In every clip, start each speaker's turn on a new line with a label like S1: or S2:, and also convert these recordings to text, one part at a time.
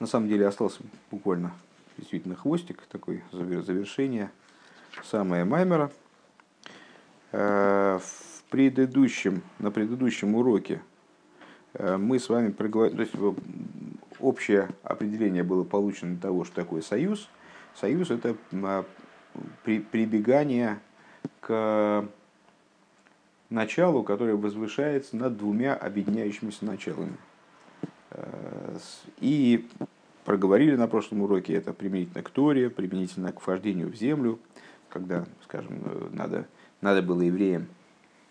S1: На самом деле остался буквально действительно хвостик, такой завершение, самое Маймера. В предыдущем, на предыдущем уроке мы с вами проговорили, то есть общее определение было получено того, что такое союз. Союз – это а, прибегание к началу, которое возвышается над двумя объединяющимися началами. Э, и проговорили на прошлом уроке это применительно к Торе, применительно к вхождению в землю, когда, скажем, э, надо, надо было евреям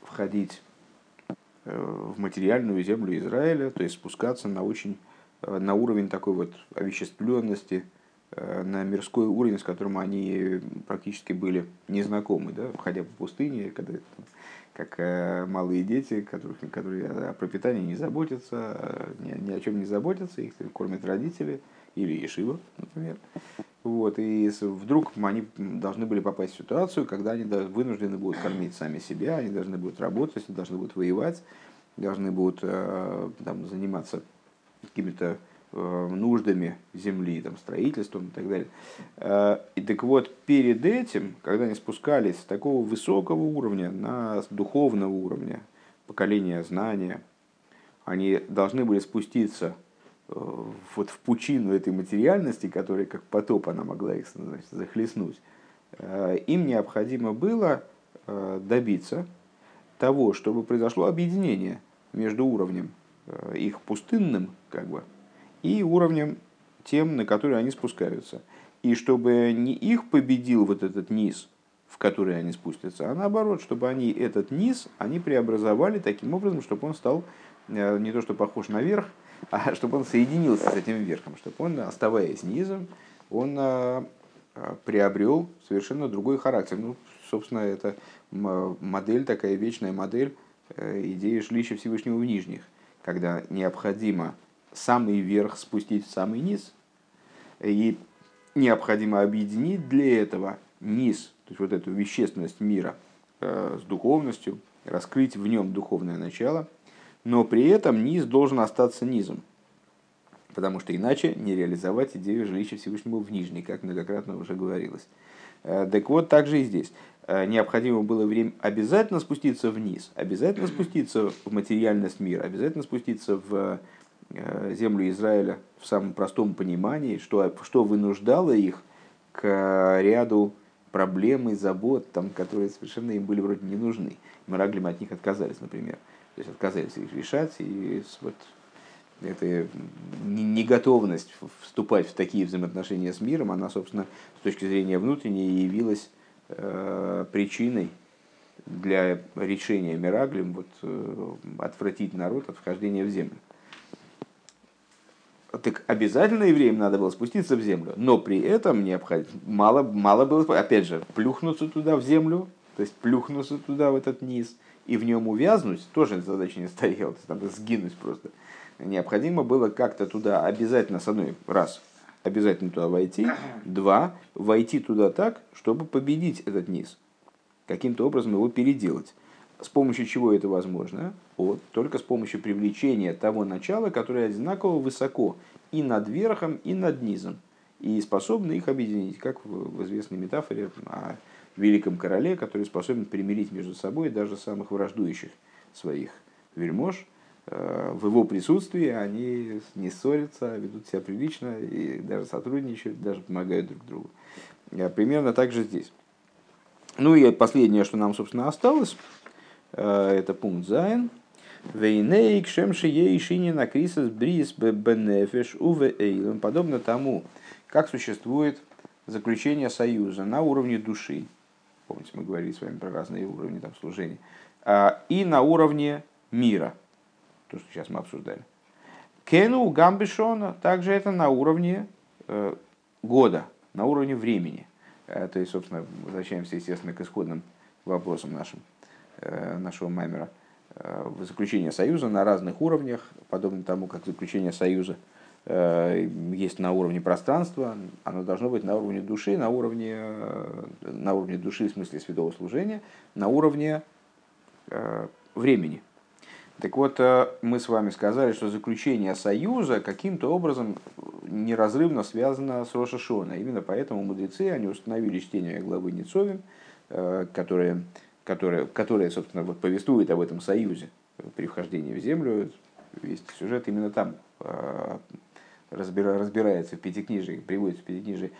S1: входить э, в материальную землю Израиля, то есть спускаться на очень на уровень такой вот овеществленности, на мирской уровень, с которым они практически были незнакомы, да, входя по пустыне, когда как э, малые дети, которых, которые о пропитании не заботятся, ни, ни о чем не заботятся, их кормят родители или Ешива, например. Вот, и вдруг они должны были попасть в ситуацию, когда они вынуждены будут кормить сами себя, они должны будут работать, должны будут воевать, должны будут э, там, заниматься какими-то Э, нуждами земли, там, строительством и так далее. Э, и так вот, перед этим, когда они спускались с такого высокого уровня на духовного уровня, поколения знания, они должны были спуститься вот в пучину этой материальности, которая как потоп она могла их значит, захлестнуть, им необходимо было добиться того, чтобы произошло объединение между уровнем их пустынным, как бы, и уровнем тем, на которые они спускаются. И чтобы не их победил вот этот низ, в который они спустятся, а наоборот, чтобы они этот низ, они преобразовали таким образом, чтобы он стал э, не то что похож на верх, а чтобы он соединился с этим верхом, чтобы он, оставаясь низом, он э, э, приобрел совершенно другой характер. Ну, собственно, это модель, такая вечная модель идеи жилища Всевышнего в нижних, когда необходимо самый верх спустить в самый низ. И необходимо объединить для этого низ, то есть вот эту вещественность мира э, с духовностью, раскрыть в нем духовное начало, но при этом низ должен остаться низом, потому что иначе не реализовать идею жилища Всевышнего в нижней, как многократно уже говорилось. Э, так вот, также и здесь. Э, необходимо было время обязательно спуститься вниз, обязательно спуститься в материальность мира, обязательно спуститься в Э, землю Израиля в самом простом понимании, что, что вынуждало их к ряду проблем и забот, там, которые совершенно им были вроде не нужны. Мираглим от них отказались, например. То есть отказались их решать, и вот эта неготовность вступать в такие взаимоотношения с миром, она, собственно, с точки зрения внутренней явилась э, причиной для решения Мираглим вот, э, отвратить народ от вхождения в землю. Так обязательно евреям надо было спуститься в землю, но при этом необходимо, мало, мало было, опять же, плюхнуться туда в землю, то есть плюхнуться туда в этот низ и в нем увязнуть, тоже задача не стояла, надо сгинуть просто. Необходимо было как-то туда обязательно, с одной, раз, обязательно туда войти, два, войти туда так, чтобы победить этот низ, каким-то образом его переделать. С помощью чего это возможно? Вот, только с помощью привлечения того начала, которое одинаково высоко и над верхом, и над низом. И способны их объединить, как в известной метафоре о великом короле, который способен примирить между собой даже самых враждующих своих вельмож. Э, в его присутствии они не ссорятся, ведут себя прилично и даже сотрудничают, даже помогают друг другу. Э, примерно так же здесь. Ну и последнее, что нам, собственно, осталось – Э, это пункт Зайн. Вейнейк шемши ейшини на крисас брис бенефиш уве эйлен. Подобно тому, как существует заключение союза на уровне души. Помните, мы говорили с вами про разные уровни там, служения. А, и на уровне мира. То, что сейчас мы обсуждали. Кену гамбишона. Также это на уровне э, года, на уровне времени. Э, то есть, собственно, возвращаемся, естественно, к исходным вопросам нашим. Э, нашего маймера, заключение союза на разных уровнях, подобно тому, как заключение союза есть на уровне пространства, оно должно быть на уровне души, на уровне, на уровне души в смысле святого служения, на уровне времени. Так вот, мы с вами сказали, что заключение союза каким-то образом неразрывно связано с Рошашона. Именно поэтому мудрецы, они установили чтение главы Ницовим, которая, которая, которая собственно, вот повествует об этом союзе при вхождении в землю. Весь сюжет именно там разбирается в Пятикнижии, приводится в Пятикнижии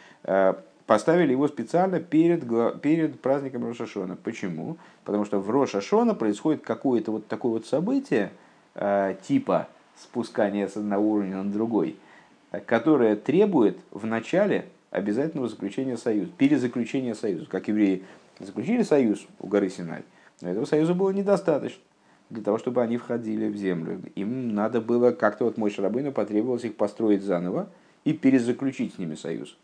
S1: поставили его специально перед, перед праздником Рошашона. Почему? Потому что в Рошашона происходит какое-то вот такое вот событие, э, типа спускания с одного уровня на другой, которое требует в начале обязательного заключения союза, перезаключения союза. Как евреи заключили союз у горы Синай, но этого союза было недостаточно для того, чтобы они входили в землю. Им надо было как-то, вот мой Шарабыну потребовалось их построить заново и перезаключить с ними союз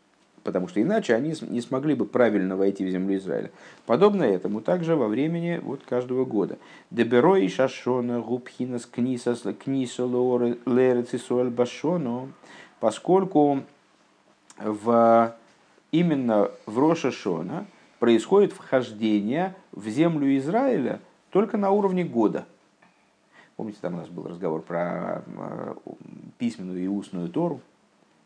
S1: потому что иначе они не смогли бы правильно войти в землю Израиля. Подобно этому также во времени вот каждого года. Деберо и шашона губхинас книсас книса лерецисуэль башону, поскольку в, именно в Рошашона происходит вхождение в землю Израиля только на уровне года. Помните, там у нас был разговор про э, письменную и устную Тору,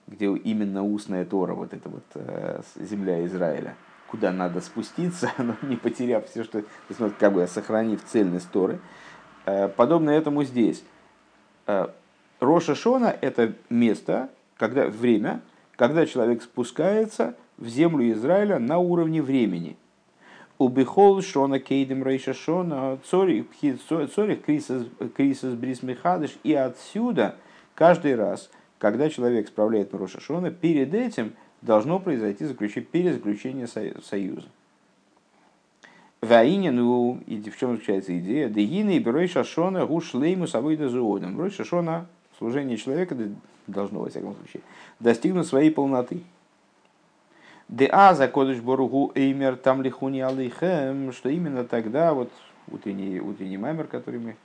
S1: где именно устная Тора, вот эта вот э, земля Израиля, куда надо спуститься, но не потеряв все, что, как бы сохранив цельность Торы. Э, подобно этому здесь. Роша Шона – это место, когда, время, когда человек спускается в землю Израиля на уровне времени. Убихол Шона Кейдем Рейша Шона Цорих Крисас Брис Михадыш. И отсюда каждый раз – когда человек справляет Роша Шона, перед этим должно произойти заключение, перезаключение союза. Ваине, ну, и в чем заключается идея? Дегина и Берой Шашона гушлейму собой дозуодом. Берой Шашона, служение человека должно, во всяком случае, достигнуть своей полноты. Деа за кодыш боругу эймер там лихуни алейхем, что именно тогда, вот утренний, утренний маймер, который мы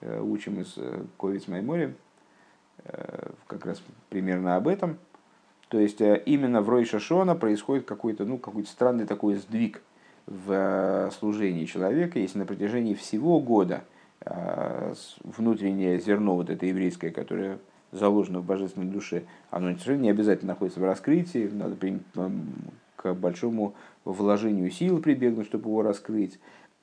S1: э, учим из э, Ковиц Маймори, Э, как раз примерно об этом. То есть э, именно в Рой Шашона происходит какой-то ну, какой странный такой сдвиг в э, служении человека, если на протяжении всего года внутреннее зерно вот это еврейское, которое заложено в божественной душе, оно не обязательно находится в раскрытии, надо к большому вложению сил прибегнуть, чтобы его раскрыть.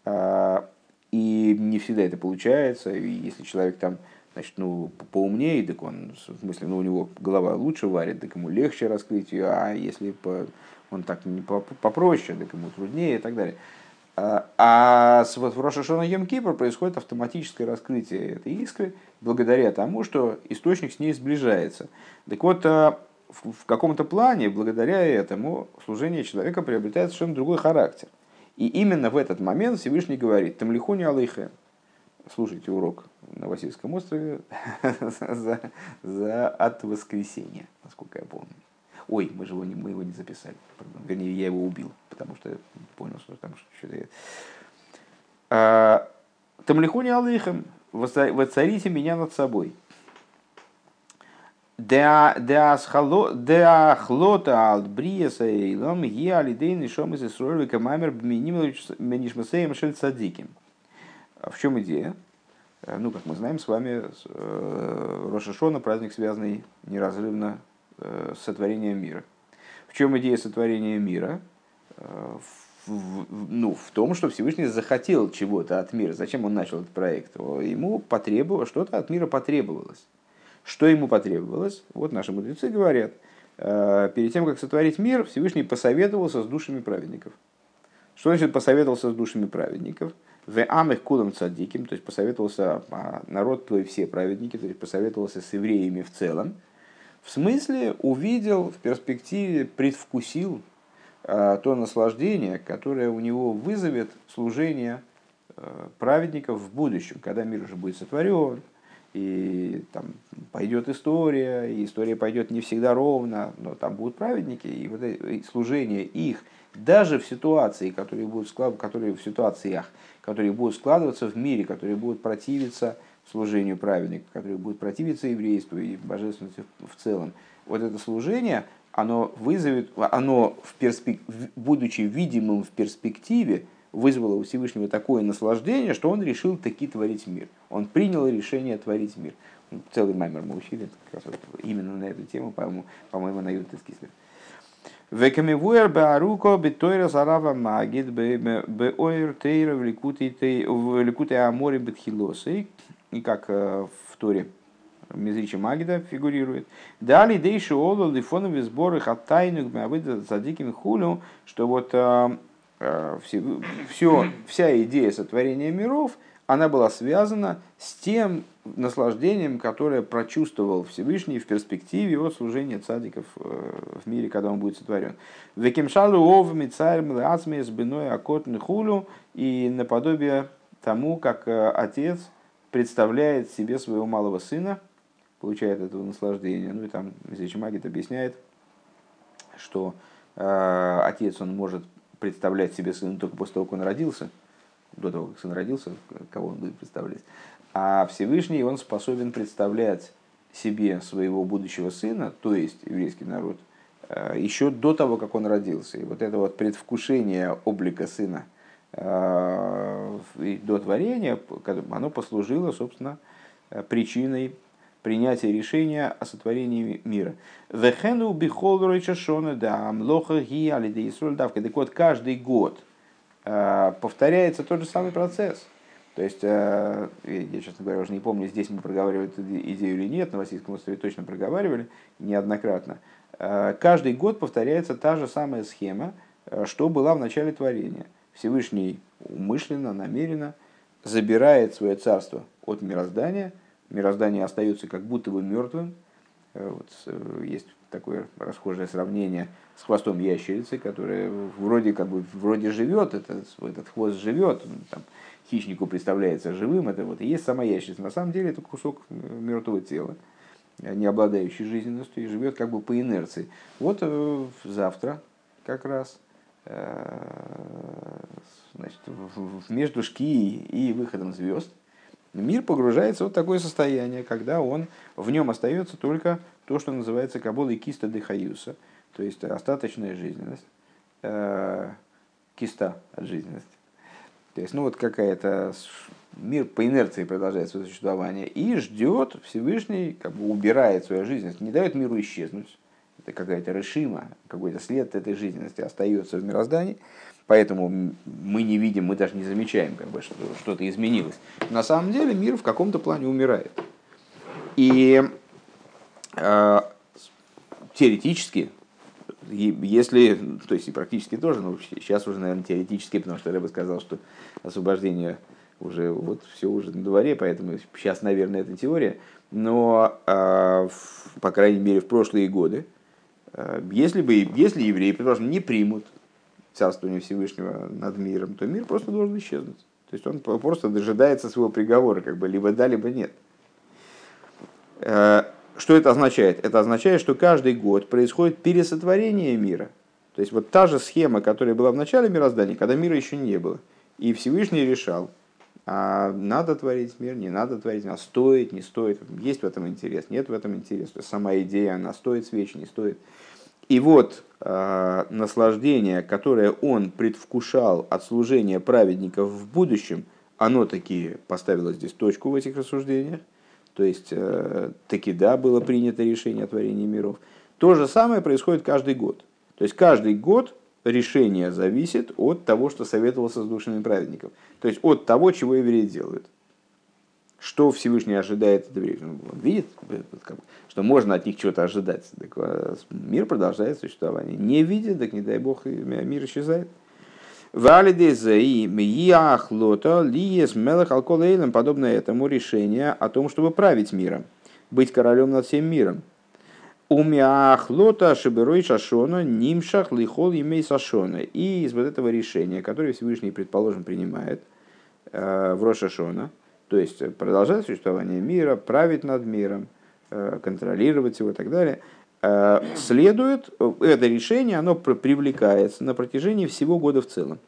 S1: А, и не всегда это получается, и если человек там значит, ну, поумнее, так он, в смысле, ну, у него голова лучше варит, так ему легче раскрыть ее, а если по, он так не попроще, так ему труднее и так далее. А, а с, вот в Рошашона Йом Кипр происходит автоматическое раскрытие этой искры благодаря тому, что источник с ней сближается. Так вот, а, в, каком-то плане, благодаря этому, служение человека приобретает совершенно другой характер. И именно в этот момент Всевышний говорит, «Тамлихуни алейхем», слушайте урок на Васильском острове за, за от воскресенья, насколько я помню. Ой, мы же его не, мы его не записали. Вернее, я его убил, потому что понял, что там что-то... А, Тамлихуни Алейхем, воцарите меня над собой. Деахлота албриеса эйлом ги алидейн и шом из Исруэль камамер бменим менишмасеем шель цадиким. В чем идея? Э, ну, как мы знаем с вами, э, Рошашона праздник, связанный неразрывно э, с сотворением мира. В чем идея сотворения мира? В, ну, в том, что Всевышний захотел чего-то от мира. Зачем он начал этот проект? Ему потребовалось, что-то от мира потребовалось. Что ему потребовалось? Вот наши мудрецы говорят, перед тем, как сотворить мир, Всевышний посоветовался с душами праведников. Что значит посоветовался с душами праведников? В амых кулам цадиким, то есть посоветовался а, народ твой все праведники, то есть посоветовался с евреями в целом. В смысле увидел в перспективе, предвкусил а, то наслаждение, которое у него вызовет служение а, праведников в будущем, когда мир уже будет сотворен, и там пойдет история, и история пойдет не всегда ровно, но там будут праведники, и вот и служение их, даже в ситуации, которые будут склад... которые в ситуациях, которые будут складываться в мире, которые будут противиться служению праведников, которые будут противиться еврейству и божественности в целом. Вот это служение, оно вызовет, оно в перспек... будучи видимым в перспективе, вызвало у Всевышнего такое наслаждение, что он решил таки творить мир. Он принял решение творить мир. Целый маймер мы учили как раз вот именно на эту тему, по-моему, по-моему на Ютес Кислер. Векамивуэр бааруко битойра зарава магит беойр тейра в ликуте аморе бетхилосы. И как э, в Торе Мизричи Магида фигурирует. Дали дейши олу лифоновые сборы хаттайну за диким хулю, что вот э, э, все, все, вся идея сотворения миров, она была связана с тем наслаждением, которое прочувствовал Всевышний в перспективе от служения цадиков в мире, когда он будет сотворен. Векимшалу ов мицарь млацме с биной акотн хулю и наподобие тому, как отец представляет себе своего малого сына, получает этого наслаждения. Ну и там Магит объясняет, что э, отец он может представлять себе сына только после того, как он родился, до того, как сын родился, кого он будет представлять. А Всевышний он способен представлять себе своего будущего сына, то есть еврейский народ, э, еще до того, как он родился. И вот это вот предвкушение облика сына до творения, оно послужило, собственно, э, причиной принятия решения о сотворении мира. Вехену бихол ройчашона да амлоха ги алиде давка. Так вот, каждый год э, повторяется тот же самый процесс. То есть, э, я, честно говоря, уже не помню, здесь мы проговаривали эту идею или нет, на Васильском острове точно проговаривали неоднократно. Э, каждый год повторяется та же самая схема, что была в начале творения. Всевышний умышленно, намеренно забирает свое царство от мироздания – мироздание остается как будто бы мертвым. Э, вот, э, есть такое расхожее сравнение с хвостом ящерицы, которая вроде как бы вроде живет, этот, этот хвост живет, там, хищнику представляется живым, это вот и есть сама ящерица. На самом деле это кусок э, мертвого тела, не обладающий жизненностью, и живет как бы по инерции. Вот завтра как раз значит, между шки и выходом звезд мир погружается в такое состояние, когда он, в нем остается только то, что называется каболой киста дыхаюса, то есть остаточная жизненность, э, киста от жизненности. То есть, ну вот какая-то мир по инерции продолжает свое существование и ждет Всевышний, как бы убирает свою жизненность, не дает миру исчезнуть. Это какая-то решима, какой-то след этой жизненности остается в мироздании. Поэтому мы не видим, мы даже не замечаем, как бы, что что-то изменилось. На самом деле мир в каком-то плане умирает. И э, теоретически, если, то есть и практически тоже, но сейчас уже, наверное, теоретически, потому что я бы сказал, что освобождение уже вот все уже на дворе, поэтому сейчас, наверное, это теория. Но, э, по крайней мере, в прошлые годы, если, бы, если евреи, предположим, не примут царствования Всевышнего над миром, то мир просто должен исчезнуть. То есть он просто дожидается своего приговора, как бы либо да, либо нет. Э, что это означает? Это означает, что каждый год происходит пересотворение мира. То есть вот та же схема, которая была в начале мироздания, когда мира еще не было. И Всевышний решал, а надо творить мир, не надо творить, а стоит, не стоит, есть в этом интерес, нет в этом интерес. То есть сама идея, она стоит свечи, не стоит. И вот э, наслаждение, которое он предвкушал от служения праведников в будущем, оно таки поставило здесь точку в этих рассуждениях. То есть, э, таки да, было принято решение о творении миров. То же самое происходит каждый год. То есть, каждый год решение зависит от того, что советовался с душами праведников. То есть, от того, чего евреи делают что Всевышний ожидает от евреев. Он видит, что можно от них чего-то ожидать. Так, а мир продолжает существование. Не видит, так не дай бог, мир исчезает. Подобно этому решение о том, чтобы править миром, быть королем над всем миром. Умяхлота шиберой шашона нимшах лихол имей сашона. И из вот этого решения, которое Всевышний, предположим, принимает э, в Рошашона, то есть продолжать существование мира, править над миром, э, контролировать его и так далее, э, следует, это решение, оно привлекается на протяжении всего года в целом.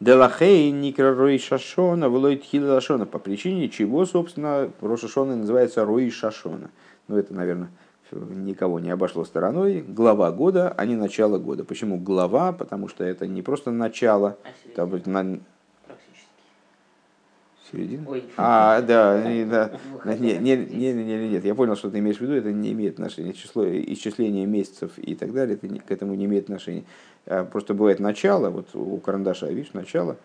S1: Делахей никра рой шашона, влойт шашона, по причине чего, собственно, Рошашона называется рой шашона. Ну, это, наверное, никого не обошло стороной. Глава года, а не начало года. Почему глава? Потому что это не просто начало.
S2: А
S1: Там на- середина.
S2: Ой.
S1: А, да, да.
S2: Ну,
S1: Не, не, не, не, не, нет, я понял, что ты имеешь в виду, это не имеет отношения, число, исчисление месяцев и так далее, это к этому не имеет отношения. А, Просто бывает начало, вот у карандаша, видишь, начало,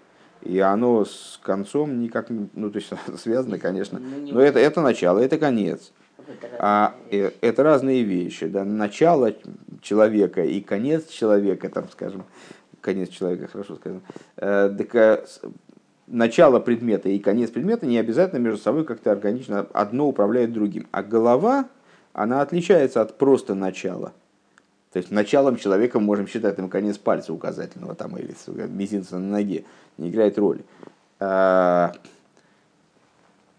S1: и оно с концом никак, ну, то есть связано, конечно,
S2: Ну,
S1: но это, это начало, это конец. А э, это разные вещи, да, начало человека и конец человека, там, скажем, конец человека, хорошо сказано, Э, э, начало предмета и конец предмета не обязательно между собой как-то органично одно управляет другим. А голова, она отличается от просто начала. То есть началом человека можем считать там конец пальца указательного там, или мизинца на ноге. Не играет роли.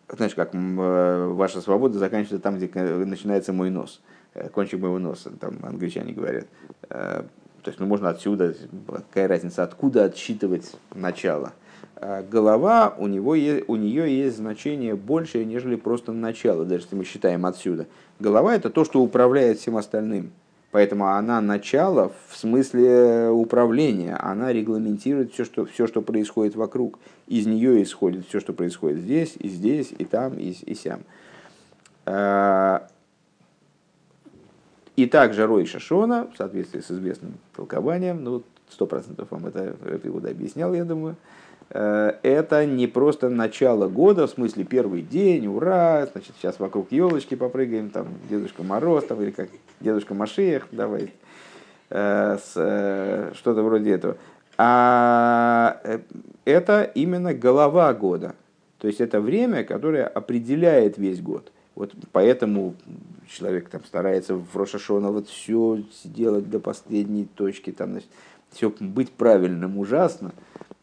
S1: Знаешь, как э, ваша свобода заканчивается там, где э, начинается мой нос, э, кончик моего носа, там англичане говорят. То есть, ну, можно отсюда, какая разница, откуда отсчитывать начало. Голова, у, него, е- у нее есть значение большее, нежели просто начало, даже если мы считаем отсюда. Голова – это то, что управляет всем остальным. Поэтому она начало в смысле управления, она регламентирует все, что, все, что происходит вокруг. Из нее исходит все, что происходит здесь, и здесь, и там, и, и сям. А, И также Рой Шашона, в соответствии с известным толкованием, ну, сто процентов вам это, это объяснял, я думаю, э, это не просто начало года, в смысле первый день, ура, значит, сейчас вокруг елочки попрыгаем, там, Дедушка Мороз, там, или как Дедушка Машех, давай, э, с, э, что-то вроде этого. А э, это именно голова года. То есть это время, которое определяет весь год. Вот поэтому человек там старается в Рошашона вот все сделать до последней точки, там, значит, все быть правильным ужасно,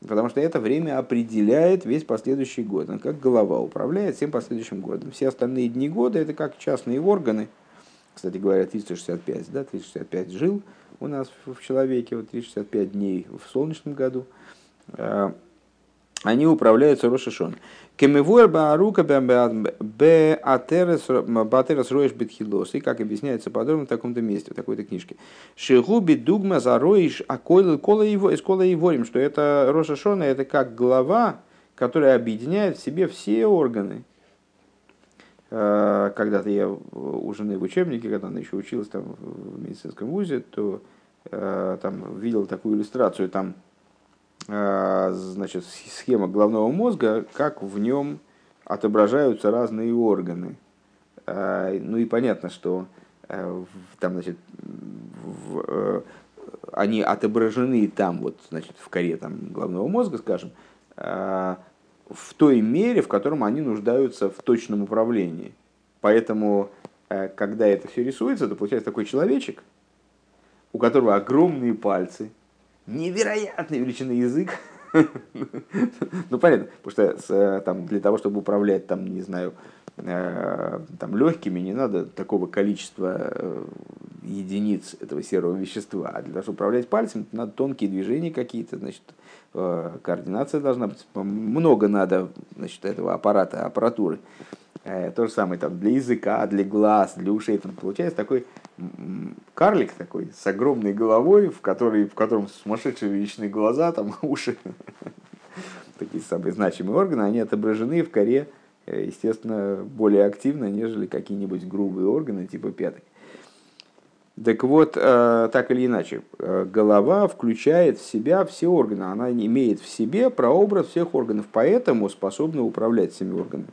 S1: потому что это время определяет весь последующий год. Он как голова управляет всем последующим годом. Все остальные дни года это как частные органы. Кстати говоря, 365, да, 365 жил у нас в человеке, вот 365 дней в солнечном году. Они управляются Рошашон. Кемевуэр баарука беатерес роеш бетхилос. И как объясняется подробно в таком-то месте, в такой-то книжке. Шигуби дугма зароиш акойл кола его из кола ворим, что это Рошашона, это как глава, которая объединяет в себе все органы. Э, Когда-то я у жены в учебнике, когда она еще училась там в медицинском вузе, то э, там видел такую иллюстрацию, там значит, схема головного мозга, как в нем отображаются разные органы. Э, Ну и понятно, что э, там, значит, в- э, они отображены там, вот, значит, в коре там, головного мозга, скажем, э, в той мере, в котором они нуждаются в точном управлении. Поэтому, э, когда это все рисуется, то получается такой человечек, у которого огромные пальцы, невероятной величины язык. Ну, понятно, потому что э, там, для того, чтобы управлять, там, не знаю, э, там, легкими, не надо такого количества э, единиц этого серого вещества. А для того, чтобы управлять пальцем, надо тонкие движения какие-то, значит, координация должна быть. Много надо, значит, этого аппарата, аппаратуры. То же самое там для языка, для глаз, для ушей. Там получается такой карлик такой с огромной головой, в, которой, в котором сумасшедшие величины глаза, там уши. Такие самые значимые органы, они отображены в коре, э, естественно, более активно, нежели какие-нибудь грубые органы типа пяток. Так вот, э, так или иначе, э, голова включает в себя все органы, она имеет в себе прообраз всех органов, поэтому способна управлять всеми органами.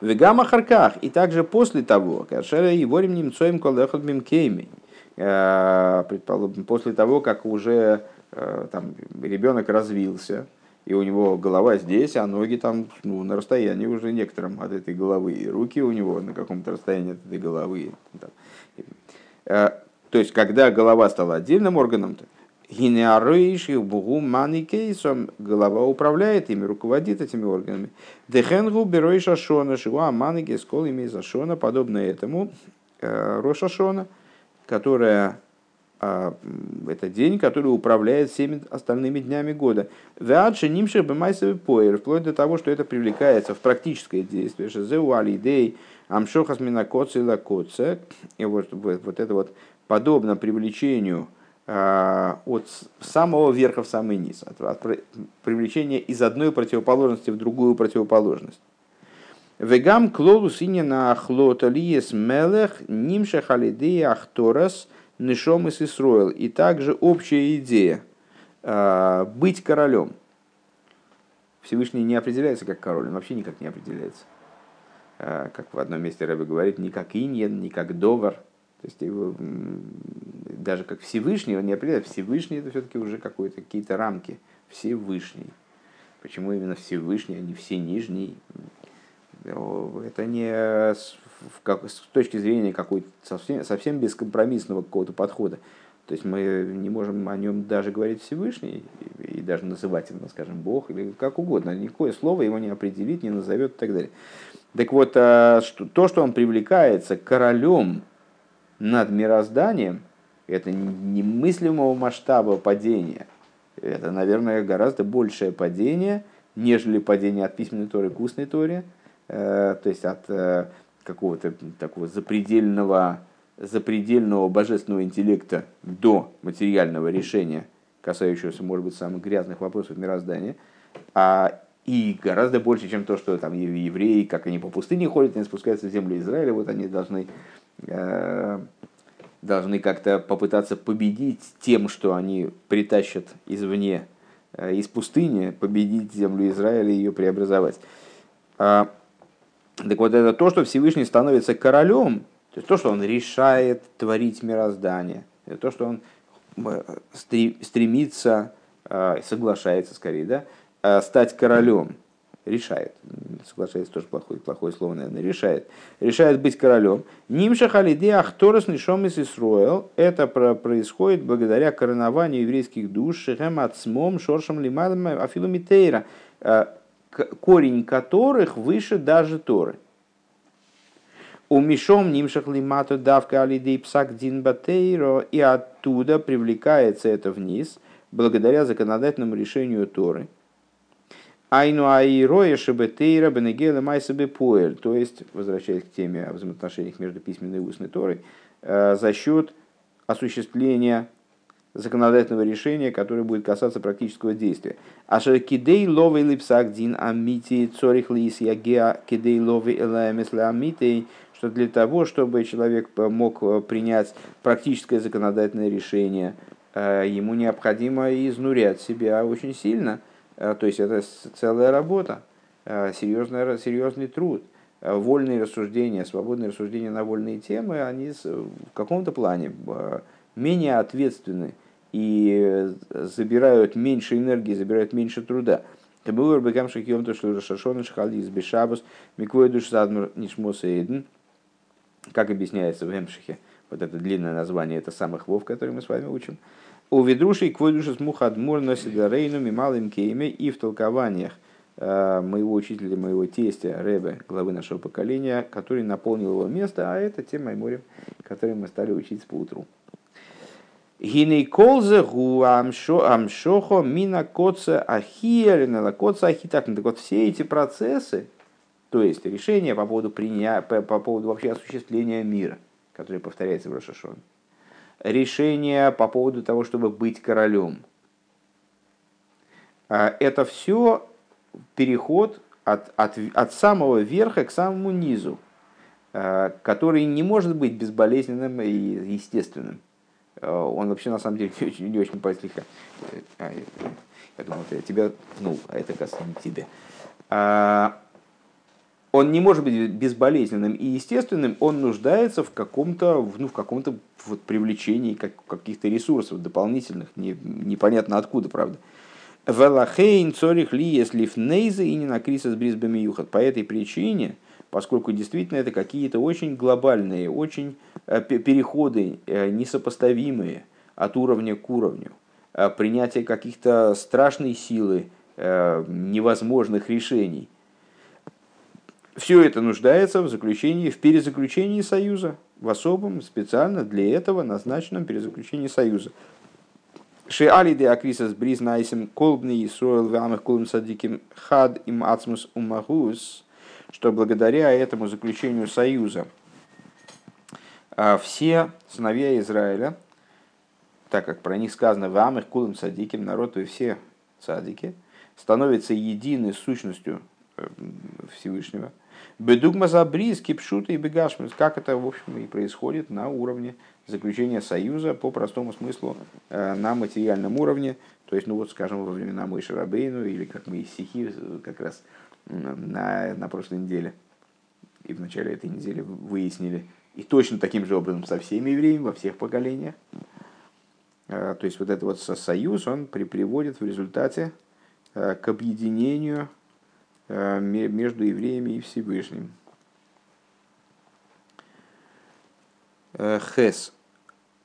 S1: Вегама Харках, и также после того, Кашера и Ворим Немцоем Колехот Мимкейми, предположим, после того, как уже э, там, ребенок развился, и у него голова здесь, а ноги там ну, на расстоянии уже некотором от этой головы, и руки у него на каком-то расстоянии от этой головы. Э, То есть, когда голова стала отдельным органом, то Гинеарыш бугу мани кейсом голова управляет ими, руководит этими органами. Дехенгу берой шашона, шиуа мани гескол имей зашона, подобно этому э, Рошашона, которая а, это день, который управляет всеми остальными днями года. Веадши нимших бемайсовый поэр, вплоть до того, что это привлекается в практическое действие. Шезеу алидей, амшохас минакоца и. И вот, вот это вот подобно привлечению от самого верха в самый низ, от, от привлечения из одной противоположности в другую противоположность. Вегам клолу на ахлота лиес мелех нимша халидея ахторас нишом из Исроил. И также общая идея а, быть королем. Всевышний не определяется как король, он вообще никак не определяется. А, как в одном месте Рэбе говорит, ни как иньен, ни как довар. То есть его, даже как Всевышний, он не определяет. Всевышний это все-таки уже какие-то какие-то рамки. Всевышний. Почему именно Всевышний, а не все нижний? это не с, как, с точки зрения какой-то совсем, совсем бескомпромиссного какого-то подхода. То есть мы не можем о нем даже говорить Всевышний, и, даже называть его, скажем, Бог, или как угодно. Никакое слово его не определит, не назовет и так далее. Так вот, а, то, что он привлекается королем над мирозданием, это немыслимого масштаба падения. Это, наверное, гораздо большее падение, нежели падение от письменной Торы к устной Торе – Э, то есть от э, какого-то такого запредельного, запредельного божественного интеллекта до материального решения, касающегося, может быть, самых грязных вопросов мироздания, а и гораздо больше, чем то, что там евреи, как они по пустыне ходят, они спускаются в землю Израиля, вот они должны, должны как-то попытаться победить тем, что они притащат извне, из пустыни, победить землю Израиля и ее преобразовать. А так вот, это то, что Всевышний становится королем, то есть то, что он решает творить мироздание, это то, что он э, стремится, э, соглашается скорее, да, э, стать королем, решает, соглашается тоже плохое, плохое слово, наверное, решает, решает быть королем. Нимша халиде ахторос нишом из Исруэл, это происходит благодаря коронованию еврейских душ, шехем ацмом, шоршам лимадам, афилумитейра, корень которых выше даже Торы. У Мишом Нимшах Лимату давка алидей псак дин батейро, и оттуда привлекается это вниз, благодаря законодательному решению Торы. Айну аироя шебетейра бенегела майсабе поэль, то есть, возвращаясь к теме о взаимоотношениях между письменной и устной Торой, э, за счет осуществления законодательного решения, которое будет касаться практического действия. А кидей ловый липсак дин амити цорих лис ягеа кидей элаемес амитей, что для того, чтобы человек мог э, принять практическое законодательное решение, э, ему необходимо изнурять себя очень сильно. Э, то есть это целая работа, серьезный, серьезный труд. Вольные рассуждения, свободные рассуждения на вольные темы, они в каком-то плане менее ответственны и забирают меньше энергии, забирают меньше труда. Как объясняется в Эмшихе, вот это длинное название, это самых вов, которые мы с вами учим. У ведрушей квойдуши смухадмур носит рейну мималым кейме и в толкованиях э, моего учителя, моего тестя, Ребе, главы нашего поколения, который наполнил его место, а это те майморим, которые мы стали учить по утру. Гиней колзе гу амшохо мина коца ахиерина коца ахитак. Так вот все эти процессы, то есть решения по поводу, приня... по, по поводу вообще осуществления мира, которое повторяется в Рошашон, решения по поводу того, чтобы быть королем, а, это все переход от, от, от самого верха к самому низу, а, который не может быть безболезненным и естественным. Э, он вообще на самом деле не очень, не очень слегка. А, я думал, я тебя ну, а это, кажется, не тебе. Он не может быть безболезненным и естественным, он нуждается в каком-то ну, в каком-то вот привлечении как, каких-то ресурсов дополнительных, не, непонятно откуда, правда. Велахейн цорих ли если фнейза и не на крисас бризбами юхат. По этой причине, поскольку действительно это какие-то очень глобальные, очень Э, переходы э, несопоставимые от уровня к уровню, э, принятие каких-то страшной силы, невозможных решений. Все это нуждается в заключении, в перезаключении союза, в особом, специально для этого назначенном перезаключении союза. Шиали де аквисас бриз найсим колбный Исруэл вамых колым садиким хад им ацмус умагус, что благодаря этому заключению союза а, все сыновья Израиля, так как про них сказано вамых колым садиким, народ и все садики, становятся единой сущностью э, Всевышнего. Бедугма за бриз, кипшута и бегашмус, как это, в общем, и происходит на уровне заключения союза по простому смыслу э, на материальном уровне, то есть, ну вот, скажем, во времена Мой Шарабейну, или как мы стихи э, как раз на, на прошлой неделе и в начале этой недели выяснили, и точно таким же образом со всеми евреями во всех поколениях. Э, то есть вот этот вот союз, он при, приводит в результате к объединению между евреями и Всевышним. Хес.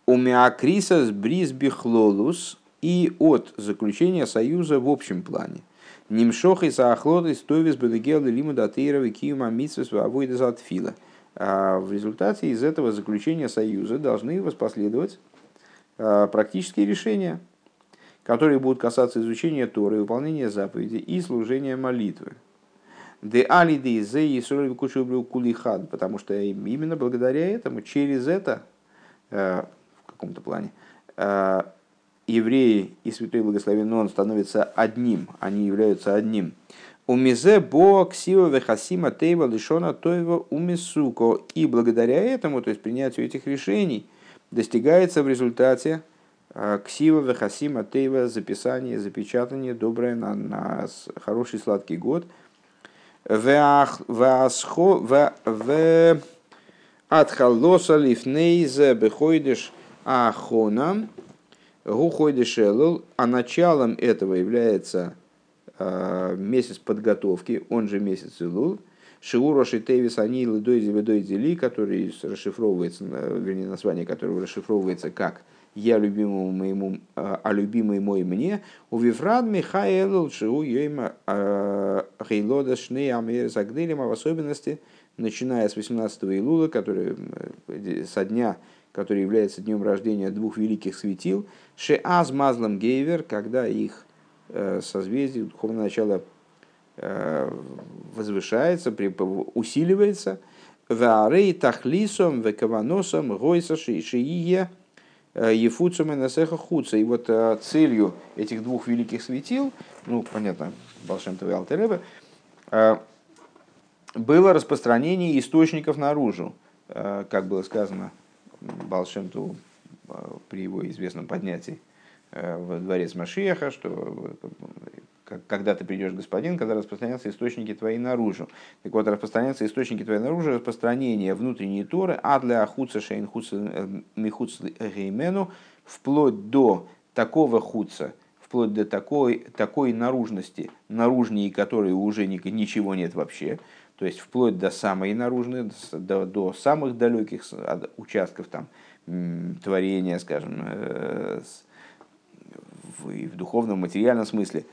S1: Умеакрисас бризбихлолус и от заключения союза в общем плане. Нимшох и саахлот и стовис бедегел лима датейрова киума митсвес вавойда затфила. А в результате из этого заключения союза должны воспоследовать а, практические решения, которые будут касаться изучения Торы, выполнения заповедей и служения молитвы. Де алиды зе и потому что именно благодаря этому, через это, Э, в каком-то плане, э, евреи и святой благословенный он становятся одним, они являются одним. Умизе бо ксива вехасима тейва лишона тойва умисуко. И благодаря этому, то есть принятию этих решений, достигается в результате э, ксива вехасима тейва записание, запечатание, доброе на, на хороший сладкий год. Атхалоса лифнейзе бехойдеш ахона. Гухойдеш элул, а началом этого является э, месяц подготовки, он же месяц Илул, Шиуроши Тевис Ани Лидойзи Ведойзи Ли, который расшифровывается, вернее, название которого расшифровывается как «Я любимому моему, а любимый мой мне», у Вифрад Михаэлу Шиу Йойма Хейлода Шней Амир Загдылима в особенности – начиная с 18 Илула, который, э, со дня, который является днем рождения двух великих светил, Шеаз Мазлам Гейвер, когда их э, созвездие, духовное начало э, возвышается, усиливается, Ваарей Тахлисом, Векаваносом, Гойса Шиие, Ефуцум и Насеха Хуца. И вот целью этих двух великих светил, ну, понятно, Балшемтова и Алтереба, было распространение источников наружу, э, как было сказано Балшемту э, при его известном поднятии э, в дворец Машиаха, что когда ты придешь, господин, когда распространятся источники твои наружу. Так вот, распространятся источники твои наружу, распространение внутренней Торы, а для ахуца шейн хуца михуц геймену, вплоть до такого хуца, вплоть до такой, такой наружности, наружней которой уже ничего нет вообще, то есть вплоть до самой наружной, до, до самых далеких участков там, творения, скажем, э, в, в духовном, материальном смысле.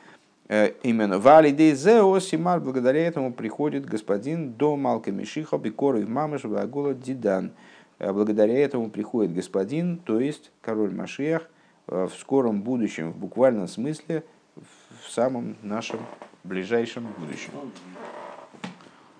S1: Э, именно Валидей Зео Симар, благодаря этому приходит господин до Малка Мишиха, Бикоры в Мамыш, Вагула Дидан. Э, благодаря этому приходит господин, то есть король Машиах, в скором будущем, в буквальном смысле, в самом нашем ближайшем будущем.